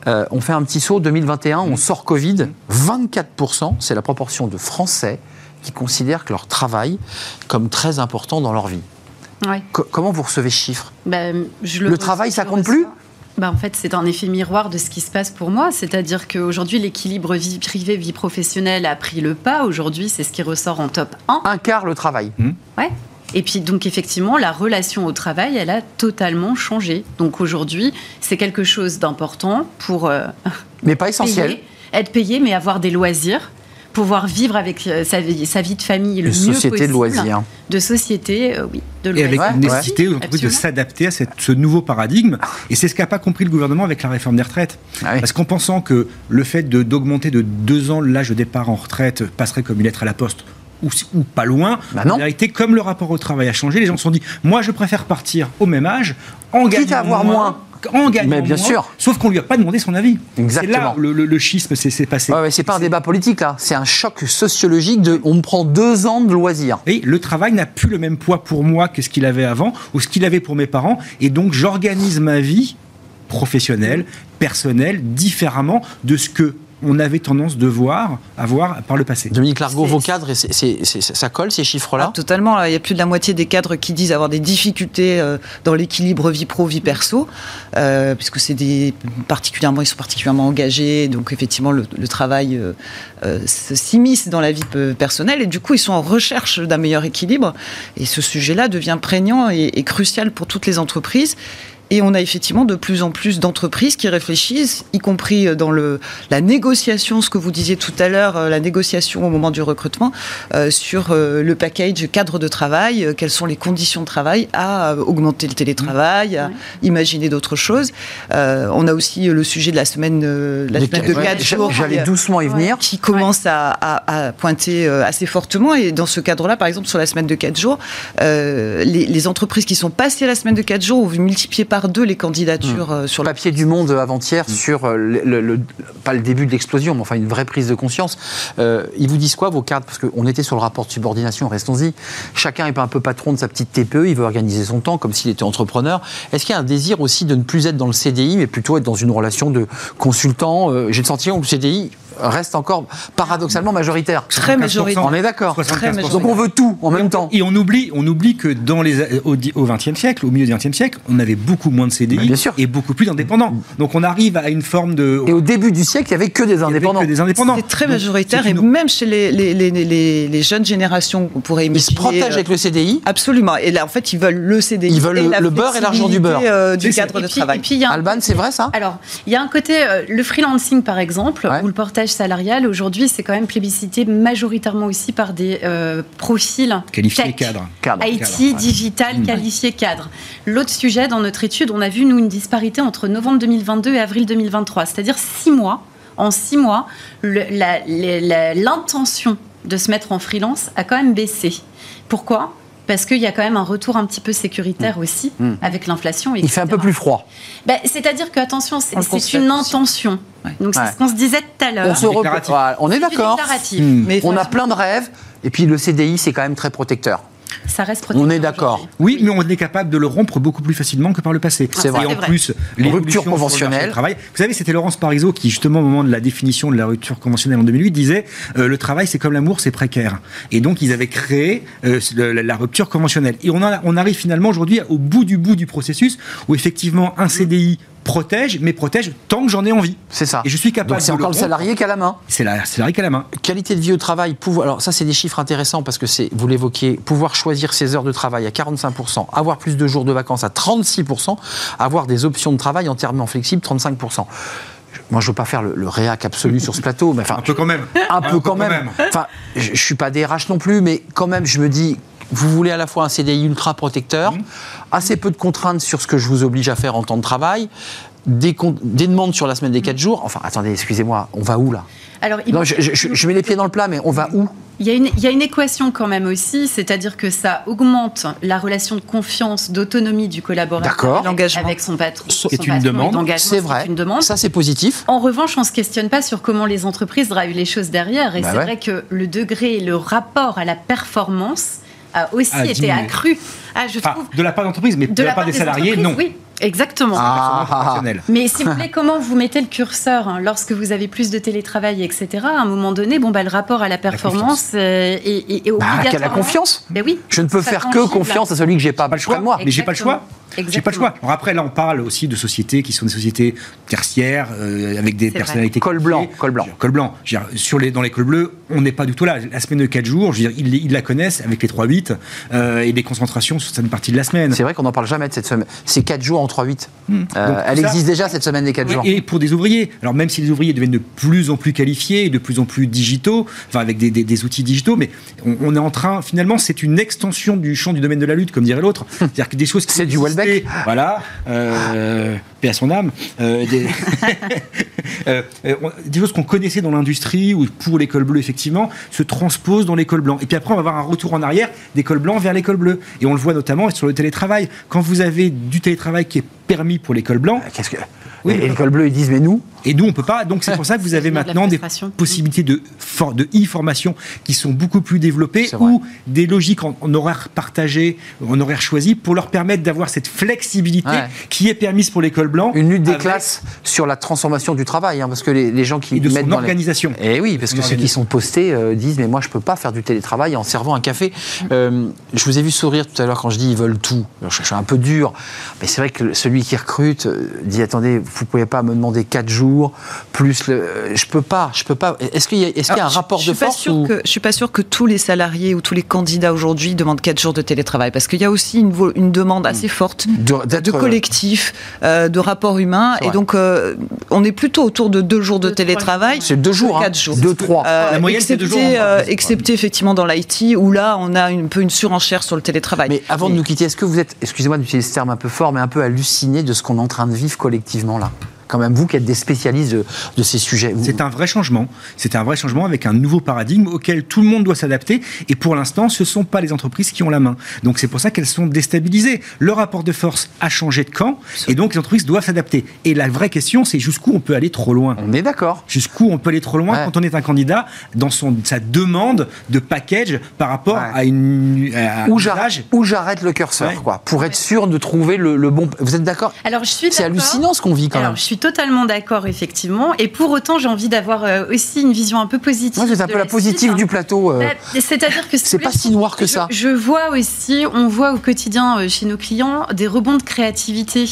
Euh, on fait un petit saut, 2021, on sort Covid. 24%, c'est la proportion de Français qui considèrent que leur travail comme très important dans leur vie. comment vous recevez ce chiffre? Ben, je Le, travail, ça compte plus? Bah, en fait, c'est un effet miroir de ce qui se passe pour moi. C'est-à-dire qu'aujourd'hui, l'équilibre vie privée, vie professionnelle a pris le pas. Aujourd'hui, c'est ce qui ressort en top 1. Un quart le travail. Mmh. Ouais. Et puis donc effectivement, la relation au travail, elle a totalement changé. Donc aujourd'hui, c'est quelque chose d'important pour... Euh, mais pas essentiel. être payé, mais avoir des loisirs pouvoir vivre avec euh, sa vie, sa vie de famille le mieux société possible. de loisirs. De société, euh, oui. De et avec une nécessité de s'adapter à cette, ce nouveau paradigme. Et c'est ce qu'a pas compris le gouvernement avec la réforme des retraites. Ah Parce qu'en pensant que le fait d'augmenter de, deux ans l'âge de départ en retraite passerait comme une lettre à la poste, ou, ou, pas loin. Bah non. En réalité, comme le rapport au travail a changé, les gens se sont dit moi, je préfère partir au même âge, en gagnant avoir moins en gagnant Mais bien sûr. Sauf qu'on lui a pas demandé son avis. Exactement. Là le, le, le schisme s'est passé. Ouais, c'est pas un débat politique là, c'est un choc sociologique de on me prend deux ans de loisirs. Et le travail n'a plus le même poids pour moi que ce qu'il avait avant ou ce qu'il avait pour mes parents. Et donc j'organise ma vie professionnelle, personnelle, différemment de ce que on avait tendance de voir, avoir par le passé. Dominique Largo, vos cadres, ça colle ces chiffres-là? Ah, Totalement. Il y a plus de la moitié des cadres qui disent avoir des difficultés euh, dans l'équilibre vie pro, vie perso, euh, puisque c'est des particulièrement, ils sont particulièrement engagés, donc effectivement le, travail euh, s'immisce dans la vie personnelle et du coup ils sont en recherche d'un meilleur équilibre. Et ce sujet-là devient prégnant et crucial pour toutes les entreprises. Et on a effectivement de plus en plus d'entreprises qui réfléchissent, y compris dans le, la négociation, ce que vous disiez tout à l'heure, euh, la négociation au moment du recrutement, euh, sur euh, le package cadre de travail, quelles sont les conditions de travail, à augmenter le télétravail, à imaginer d'autres choses. on a aussi le sujet de la semaine, la semaine de 4 jours. J'allais doucement y venir. Qui commence à, à, pointer assez fortement. Et dans ce cadre-là, par exemple, sur la semaine de 4 jours, les, les, entreprises qui sont passées à la semaine de 4 jours ont vu multiplier par deux les candidatures mmh. euh, sur le papier du Monde avant-hier mmh. sur euh, le, pas le début de l'explosion, mais enfin une vraie prise de conscience. Euh, ils vous disent quoi vos cadres Parce qu'on était sur le rapport de subordination, restons-y. Chacun est un peu patron de sa petite TPE, il veut organiser son temps comme s'il était entrepreneur. Est-ce qu'il y a un désir aussi de ne plus être dans le CDI, mais plutôt être dans une relation de consultant? J'ai le sentiment que le CDI reste encore paradoxalement majoritaire. Très majoritaire. On est d'accord. 75%. Donc on veut tout en même temps. Et on oublie, on oublie que dans les, au XXe siècle, au milieu du XXe siècle, on avait beaucoup moins de CDI bien sûr. et beaucoup plus d'indépendants. Donc on arrive à une forme de. Et au début du siècle, il y avait que des indépendants. que des indépendants. C'est très Donc, majoritaire et même chez les, les, les, les, les jeunes générations, on pourrait Ils se imaginer. protègent euh, avec le CDI. Absolument. Et là, en fait, ils veulent le CDI. Ils veulent et le- beurre et l'argent du beurre. euh, du cadre Et de puis, travail. et puis, il y a un Alban, c'est vrai ça? Alors, il y a un côté, euh, le freelancing par exemple, Ouais. ou le portage salarial, aujourd'hui, c'est quand même plébiscité majoritairement aussi par des euh, profils Qualifié tech. cadre. Cadre. IT, Cadre, digital, Mm. qualifié cadre. L'autre sujet, dans notre étude, on a vu, nous, une disparité entre novembre 2022 et avril 2023, c'est-à-dire six mois. En six mois, l'intention de se mettre en freelance a quand même baissé. Pourquoi? Parce qu'il y a quand même un retour un petit peu sécuritaire aussi Mm. avec l'inflation. Il fait un peu plus froid. Ben, C'est-à-dire que, attention, c'est une intention. Ouais. Donc, c'est Ouais. ce qu'on se disait tout à l'heure. On, on est d'accord. Mais On a plein de rêves. Et puis le CDI, c'est quand même très protecteur. Ça reste protecteur On est d'accord. Oui, mais on est capable de le rompre beaucoup plus facilement que par le passé. C'est vrai. Et en vrai. plus, l'évolution Rupture sur le travail. Vous savez, c'était Laurence Parisot qui, justement, au moment de la définition de la rupture conventionnelle en 2008, disait euh, le travail, c'est comme l'amour, c'est précaire. Et donc, ils avaient créé euh, la, la rupture conventionnelle. Et on, en a- on arrive finalement aujourd'hui au bout du bout du processus où effectivement un CDI protège, mais protège tant que j'en ai envie. C'est ça. Et je suis capable Donc c'est le encore le salarié qui a la main. C'est la, la règle à la main. Qualité de vie au travail, pouvoir. Alors ça, c'est des chiffres intéressants parce que c'est, vous l'évoquiez, pouvoir choisir ses heures de travail à 45%, avoir plus de jours de vacances à 36%, avoir des options de travail entièrement flexibles 35%. Moi, je veux pas faire le, le réac absolu sur ce plateau, mais enfin, Un peu quand même. un peu quand même. Enfin, je, je suis pas DRH non plus, mais quand même, je me dis, vous voulez à la fois un CDI ultra protecteur, Mhm. assez peu de contraintes sur ce que je vous oblige à faire en temps de travail, des, demandes sur la semaine des 4 jours. Enfin, attendez, excusez-moi, on va où là? Alors, il, Non, je, je- je- je mets les pieds dans le plat, mais on va où? Il y a une, il y a une équation quand même aussi, c'est-à-dire que ça augmente la relation de confiance, d'autonomie du collaborateur D'accord. avec, L'engagement. avec son patron. C'est une demande. C'est vrai. une demande. Ça, c'est positif. En revanche, on ne se questionne pas sur comment les entreprises drivent les choses derrière. Et Bah c'est ouais. vrai que le degré, le rapport à la performance a aussi A été diminué. accru. Ah, je Enfin, trouve. de la part d'entreprise, mais de, la part des, salariés, non. Oui, exactement. Ah. Mais si vous voulez, comment vous mettez le curseur hein, lorsque vous avez plus de télétravail, etc. À un moment donné, bon, bah, le rapport à la performance euh, est, est- est Bah, obligatoirement. qu'à la confiance. Ben oui. Je ne peux faire que confiance à celui que j'ai pas, Pas le choix. de moi. Mais j'ai pas le choix. J'ai pas le choix. Alors après, là, on parle aussi de sociétés qui sont des sociétés tertiaires, euh, avec des personnalités. Col blanc, col blanc. Col blanc. Je veux dire, sur les, dans les cols bleus, on n'est pas du tout là. La semaine de 4 jours, je veux dire, ils, ils la connaissent avec les 3-8 euh, et des concentrations sur certaines parties de la semaine. C'est vrai qu'on n'en parle jamais de cette semaine. C'est 4 jours en 3-8. Euh, Donc, elle ça- existe déjà cette semaine des 4 jours. Et pour des ouvriers. Alors même si les ouvriers deviennent de plus en plus qualifiés, et de plus en plus digitaux, enfin avec des, des- des outils digitaux, mais on, on est en train, finalement, c'est une extension du champ du domaine de la lutte, comme dirait l'autre. C'est-à-dire que des choses qui C'est du Welbeck. Voilà. Euh, paix à son âme. Euh, des, *laughs* Euh, euh, des choses qu'on connaissait dans l'industrie ou pour l'école bleue, effectivement, se transposent dans l'école blanc. Et puis après, on va avoir un retour en arrière des cols blancs vers l'école bleue. Et on le voit notamment sur le télétravail. Quand vous avez du télétravail qui est permis pour l'école blanc, Qu'est-ce que. Oui, et l'école bleue, ils disent, mais nous, et nous, on peut pas. Donc, c'est pour ça que vous avez de maintenant des possibilités de, for- de e-formation qui sont beaucoup plus développées ou des logiques en, en horaire partagé, en horaire choisi pour leur permettre d'avoir cette flexibilité Ouais. qui est permise pour l'école blanc. une lutte des avec- classes sur la transformation du travail, hein, parce que les, les gens qui Et de mettent son dans les- organisation. Eh oui, parce que ceux qui organisation. sont postés euh, disent mais moi je peux pas faire du télétravail en servant un café. Euh, je vous ai vu sourire tout à l'heure quand je dis ils veulent tout. Alors, je, je suis un peu dur, mais c'est vrai que celui qui recrute euh, dit attendez vous pouvez pas me demander quatre jours plus le, euh, je peux pas, je peux pas. Est-ce qu'il y a, est-ce qu'il y a un rapport je de force ou- que, Je suis pas sûre que tous les salariés ou tous les candidats aujourd'hui demandent 4 jours de télétravail, parce qu'il y a aussi une, demande assez forte de- d'être de collectif, euh, de rapport humain, et donc euh, on est plutôt autour de deux jours de Deux, trois télétravail. c'est deux jours, hein, Quatre jours. deux trois. Euh, La moyenne, c'est deux excepté, jours euh, crois. excepté effectivement dans l'IT où là on a un peu une surenchère sur le télétravail. Mais avant de nous quitter, est-ce que vous êtes, excusez-moi d'utiliser ce terme un peu fort, mais un peu halluciné de ce qu'on est en train de vivre collectivement là Quand même, vous qui êtes des spécialistes de, de ces sujets. vous- C'est un vrai changement. C'est un vrai changement avec un nouveau paradigme auquel tout le monde doit s'adapter. Et pour l'instant, ce ne sont pas les entreprises qui ont la main. Donc c'est pour ça qu'elles sont déstabilisées. Le rapport de force a changé de camp. Et donc les entreprises doivent s'adapter. Et la vraie question, c'est jusqu'où on peut aller trop loin? On est d'accord. Jusqu'où on peut aller trop loin Ouais. quand on est un candidat dans son, sa demande de package par rapport Ouais. à une à Où j'arrête, où j'arrête le curseur, Ouais. quoi, pour être sûr de trouver le, le bon. Vous êtes d'accord? Alors, je suis C'est hallucinant ce qu'on vit quand Alors, même. je suis totalement d'accord, effectivement. Et pour autant, j'ai envie d'avoir euh, aussi une vision un peu positive. Moi, c'est un peu la positive du plateau. Bah, C'est-à-dire que c'est pas si noir que ça. Je, je vois aussi, on voit au quotidien chez nos clients des rebonds de créativité.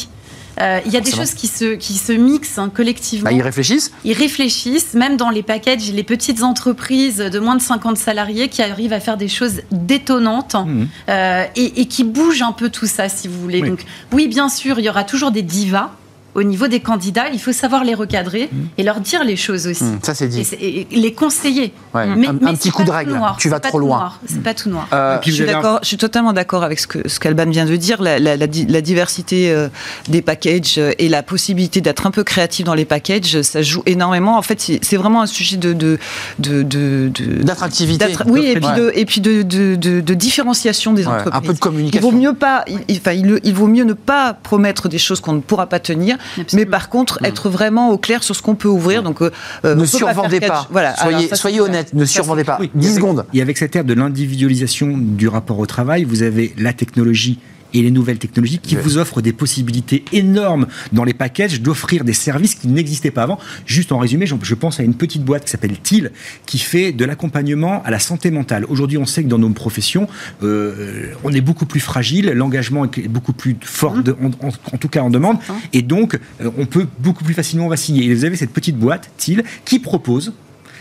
Euh, il y a des choses qui se, qui se mixent hein, collectivement. Bah, ils réfléchissent Ils réfléchissent, même dans les packages, les petites entreprises de moins de 50 salariés qui arrivent à faire des choses détonnantes mmh. euh, et, qui bougent un peu tout ça, si vous voulez. Donc, oui, bien sûr, il y aura toujours des divas au niveau des candidats, il faut savoir les recadrer mmh. et leur dire les choses aussi. Mmh, ça, c'est dit. Et, les conseiller. Mais, un, petit coup de règle. tu vas trop loin. C'est pas tout noir. Euh, je, suis je, suis totalement d'accord avec ce que ce qu'Alban vient de dire. La, la, diversité euh, des packages euh, et la possibilité d'être un peu créatif dans les packages, ça joue énormément. En fait, c'est vraiment un sujet de d'attractivité. De, de, oui, et puis, de, et puis de, de, différenciation des entreprises. Un peu de communication. Il vaut mieux pas. Il, enfin, il, il vaut mieux ne pas promettre des choses qu'on ne pourra pas tenir mais par contre, mm. être vraiment au clair sur ce qu'on peut ouvrir. Donc, euh, euh, ne survendez pas. Voilà. Soyez, soyez honnête, ne survendez pas. 10 secondes. Et avec cette ère de l'individualisation du rapport au travail, vous avez la technologie et les nouvelles technologies qui vous offrent des possibilités énormes dans les packages d'offrir des services qui n'existaient pas avant. Juste en résumé, je pense à une petite boîte qui s'appelle TIL qui fait de l'accompagnement à la santé mentale. Aujourd'hui, on sait que dans nos professions, euh, on est beaucoup plus fragile, l'engagement est beaucoup plus fort, mmh. en, tout cas en demande, et donc euh, on peut beaucoup plus facilement vaciller. Et vous avez cette petite boîte TIL qui propose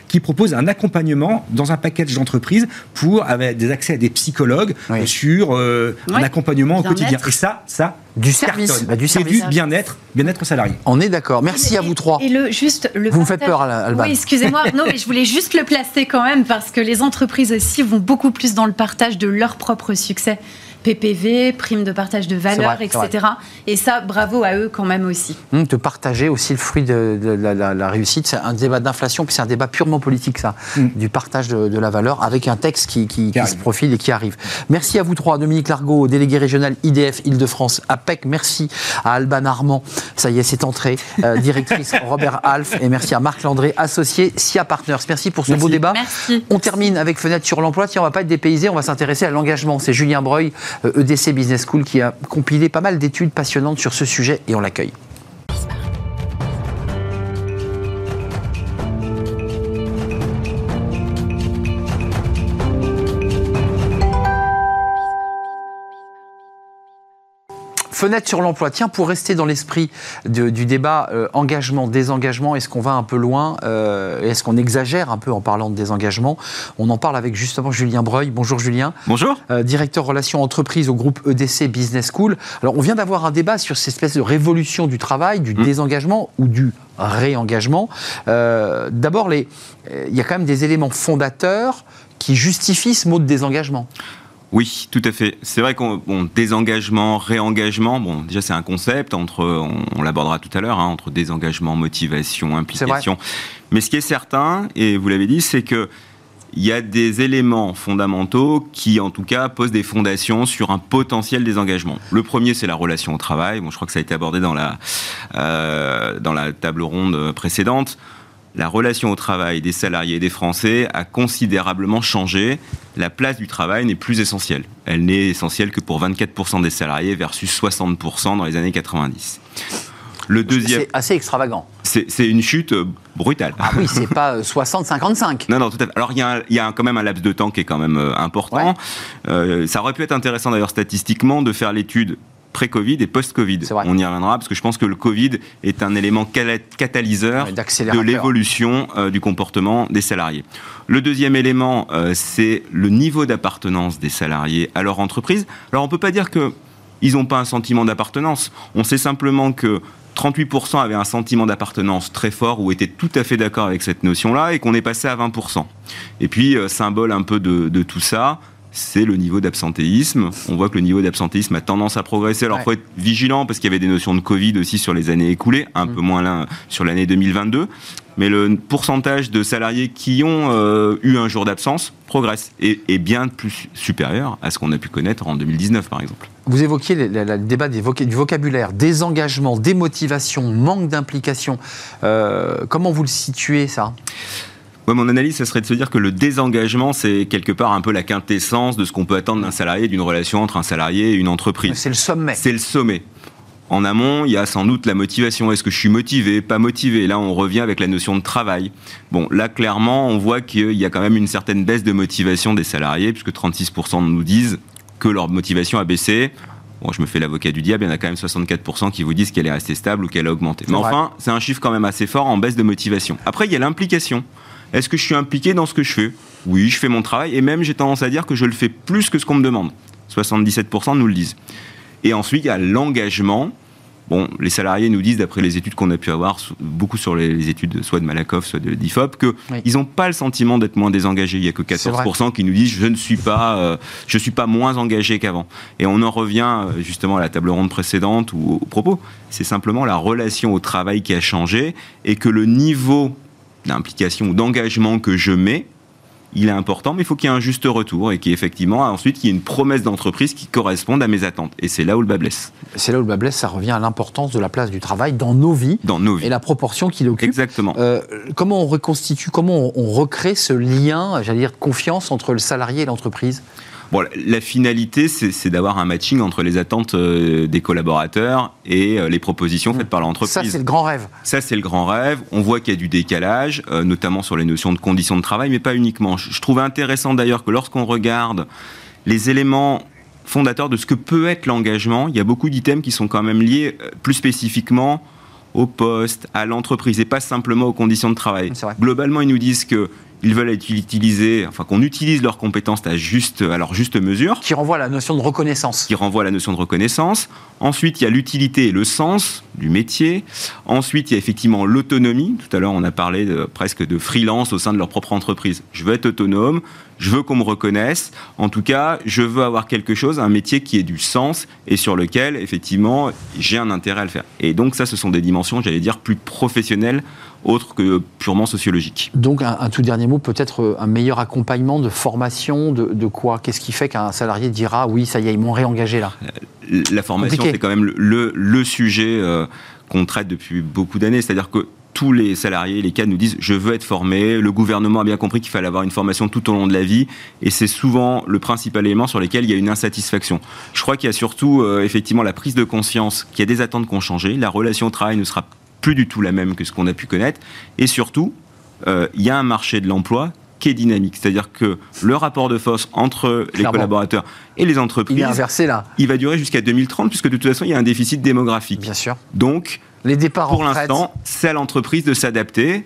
qui propose un accompagnement dans un package d'entreprise pour avec des accès à des psychologues sur euh, un accompagnement au quotidien. Et ça, ça, du service, bah, du, du bien-être, bien-être salarié. On est d'accord. Merci à vous trois. Et le juste le vous me faites peur, Alban. Oui, excusez-moi. non, mais je voulais juste le placer quand même parce que les entreprises aussi vont beaucoup plus dans le partage de leur propre succès. PPV, prime de partage de valeur, etc. Et ça, bravo à eux quand même aussi. Hum, de partager aussi le fruit de, la, réussite. C'est un débat d'inflation, puis c'est un débat purement politique, ça, hum. du partage de, la valeur, avec un texte qui, se profile et qui arrive. Merci à vous trois, Dominique Largot, délégué régional IDF Île-de-France, APEC. Merci à Alban Armand, ça y est, c'est entré, euh, *laughs* directrice Robert Alf, et merci à Marc Landré, associé SIA Partners. Merci pour ce beau débat. Merci. On termine avec Fenêtre sur l'emploi. Tiens, on va pas être dépaysé, on va s'intéresser à l'engagement. C'est Julien Breuil, EDC euh, e Business School qui a compilé pas mal d'études passionnantes sur ce sujet et on l'accueille. Fenêtre sur l'emploi. Tiens, pour rester dans l'esprit du débat euh, engagement, désengagement, est-ce qu'on va un peu loin euh, Est-ce qu'on exagère un peu en parlant de désengagement? On en parle avec justement Julien Breuil. Bonjour Julien. Bonjour. Euh, directeur relations entreprises au groupe EDC Business School. Alors, on vient d'avoir un débat sur cette espèce de révolution du travail, du mmh. désengagement ou du réengagement. D'abord, il y a quand même des éléments fondateurs qui justifient ce mot de désengagement. Oui, tout à fait. C'est vrai qu'on bon, désengagement, réengagement, bon, déjà c'est un concept entre, on, l'abordera tout à l'heure, hein, entre désengagement, motivation, implication. Mais ce qui est certain, et vous l'avez dit, c'est que il y a des éléments fondamentaux qui, en tout cas, posent des fondations sur un potentiel désengagement. Le premier, c'est la relation au travail. Bon, je crois que ça a été abordé dans la, euh, dans la table ronde précédente la relation au travail des salariés et des Français a considérablement changé. La place du travail n'est plus essentielle. Elle n'est essentielle que pour 24% des salariés versus 60% dans les années 90. Le deuxième. C'est assez extravagant. C'est une chute euh, brutale. Ah oui, c'est pas 60-55. Non, non, tout à fait. Alors, il y, a quand même un laps de temps qui est quand même euh, important. Euh, ça aurait pu être intéressant d'ailleurs statistiquement de faire l'étude pré-Covid et post-Covid. On y reviendra parce que je pense que le Covid est un élément catalyseur de l'évolution euh, du comportement des salariés. Le deuxième élément, euh, c'est le niveau d'appartenance des salariés à leur entreprise. Alors on ne peut pas dire qu'ils n'ont pas un sentiment d'appartenance. On sait simplement que 38% avaient un sentiment d'appartenance très fort ou étaient tout à fait d'accord avec cette notion-là et qu'on est passé à 20%. Et puis, euh, symbole un peu de tout ça, c'est le niveau d'absentéisme. On voit que le niveau d'absentéisme a tendance à progresser. Alors, il faut être vigilant parce qu'il y avait des notions de Covid aussi sur les années écoulées, un mm. peu moins là sur l'année 2022. Mais le pourcentage de salariés qui ont euh, eu un jour d'absence progresse et est bien plus supérieur à ce qu'on a pu connaître en 2019, par exemple. Vous évoquiez le, débat du vocabulaire, désengagement, démotivation, manque d'implication. Euh, comment vous le situez, ça? Mon analyse, ce serait de se dire que le désengagement, c'est quelque part un peu la quintessence de ce qu'on peut attendre d'un salarié, d'une relation entre un salarié et une entreprise. C'est le sommet. C'est le sommet. En amont, il y a sans doute la motivation. Est-ce que je suis motivé, pas motivé? Là, on revient avec la notion de travail. Bon, là, clairement, on voit qu'il y a quand même une certaine baisse de motivation des salariés, puisque 36% nous disent que leur motivation a baissé. Bon, je me fais l'avocat du diable, il y en a quand même 64% qui vous disent qu'elle est restée stable ou qu'elle a augmenté. Mais enfin, c'est un chiffre quand même assez fort en baisse de motivation. Après, il y a l'implication. Est-ce que je suis impliqué dans ce que je fais? Oui, je fais mon travail et même j'ai tendance à dire que je le fais plus que ce qu'on me demande. 77% nous le disent. Et ensuite, il y a l'engagement. Bon, les salariés nous disent, d'après les études qu'on a pu avoir, beaucoup sur les, études soit de Malakoff, soit de l'IFOP, qu'ils n'ont pas le sentiment d'être moins désengagés. Il n'y a que 14% qui nous disent, je ne suis pas, euh, je suis pas moins engagé qu'avant. Et on en revient euh, justement à la table ronde précédente ou au propos. C'est simplement la relation au travail qui a changé et que le niveau d'implication ou d'engagement que je mets, il est important, mais il faut qu'il y ait un juste retour et qu'effectivement, ensuite, qu'il y ait une promesse d'entreprise qui corresponde à mes attentes. Et c'est là où le bas blesse. C'est là où le bas blesse, ça revient à l'importance de la place du travail dans nos vies. Dans nos vies. Et la proportion qu'il occupe. Exactement. Euh, comment on reconstitue, comment on recrée ce lien, j'allais dire, de confiance entre le salarié et l'entreprise? Bon, la finalité, c'est d'avoir un matching entre les attentes euh, des collaborateurs et euh, les propositions faites par l'entreprise. Ça, c'est le grand rêve. Ça, c'est le grand rêve. On voit qu'il y a du décalage, euh, notamment sur les notions de conditions de travail, mais pas uniquement. Je, trouve intéressant d'ailleurs que lorsqu'on regarde les éléments fondateurs de ce que peut être l'engagement, il y a beaucoup d'items qui sont quand même liés plus spécifiquement au poste, à l'entreprise et pas simplement aux conditions de travail. Globalement, ils nous disent que ils veulent être utilisés, enfin qu'on utilise leurs compétences à, juste, à leur juste mesure. Qui renvoie à la notion de reconnaissance. Qui renvoie à la notion de reconnaissance. Ensuite, il y a l'utilité et le sens du métier. Ensuite, il y a effectivement l'autonomie. Tout à l'heure, on a parlé de, presque de freelance au sein de leur propre entreprise. Je veux être autonome, je veux qu'on me reconnaisse. En tout cas, je veux avoir quelque chose, un métier qui ait du sens et sur lequel, effectivement, j'ai un intérêt à le faire. Et donc, ça, ce sont des dimensions, j'allais dire, plus professionnelles autre que purement sociologique. Donc un, tout dernier mot, peut-être euh, un meilleur accompagnement de formation, de, quoi? Qu'est-ce qui fait qu'un salarié dira oui, ça y est, ils m'ont réengagé là? Euh, La formation, c'est quand même le, le, sujet euh, qu'on traite depuis beaucoup d'années. C'est-à-dire que tous les salariés, les cadres nous disent je veux être formé. Le gouvernement a bien compris qu'il fallait avoir une formation tout au long de la vie, et c'est souvent le principal élément sur lequel il y a une insatisfaction. Je crois qu'il y a surtout effectivement la prise de conscience qu'il y a des attentes qui ont changé. La relation au travail ne sera plus du tout la même que ce qu'on a pu connaître. Et surtout, euh, il y a un marché de l'emploi qui est dynamique. C'est-à-dire que le rapport de force entre les collaborateurs et les entreprises, il est inversé là. Il va durer jusqu'à 2030 puisque de toute façon il y a un déficit démographique. Bien sûr. Donc les départs pour l'instant, c'est à l'entreprise de s'adapter.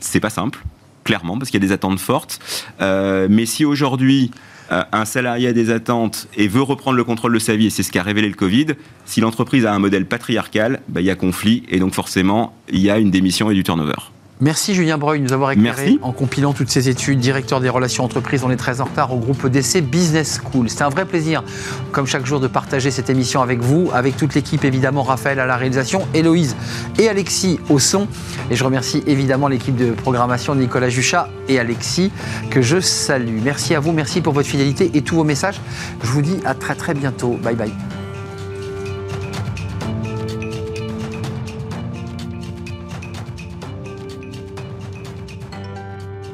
C'est pas simple, clairement, parce qu'il y a des attentes fortes. Euh, mais si aujourd'hui euh, un salarié a des attentes et veut reprendre le contrôle de sa vie, et c'est ce qu'a révélé le Covid, si l'entreprise a un modèle patriarcal, bah, il y a conflit, et donc forcément, il y a une démission et du turnover. Merci Julien Breuil de nous avoir éclairé en compilant toutes ces études, directeur des relations entreprises. On est très en retard au groupe DC Business School. C'était un vrai plaisir, comme chaque jour, de partager cette émission avec vous, avec toute l'équipe évidemment, Raphaël à la réalisation, Héloïse et Alexis au son. Et je remercie évidemment l'équipe de programmation, Nicolas Juchat et Alexis, que je salue. Merci à vous, merci pour votre fidélité et tous vos messages. Je vous dis à très très bientôt. Bye bye.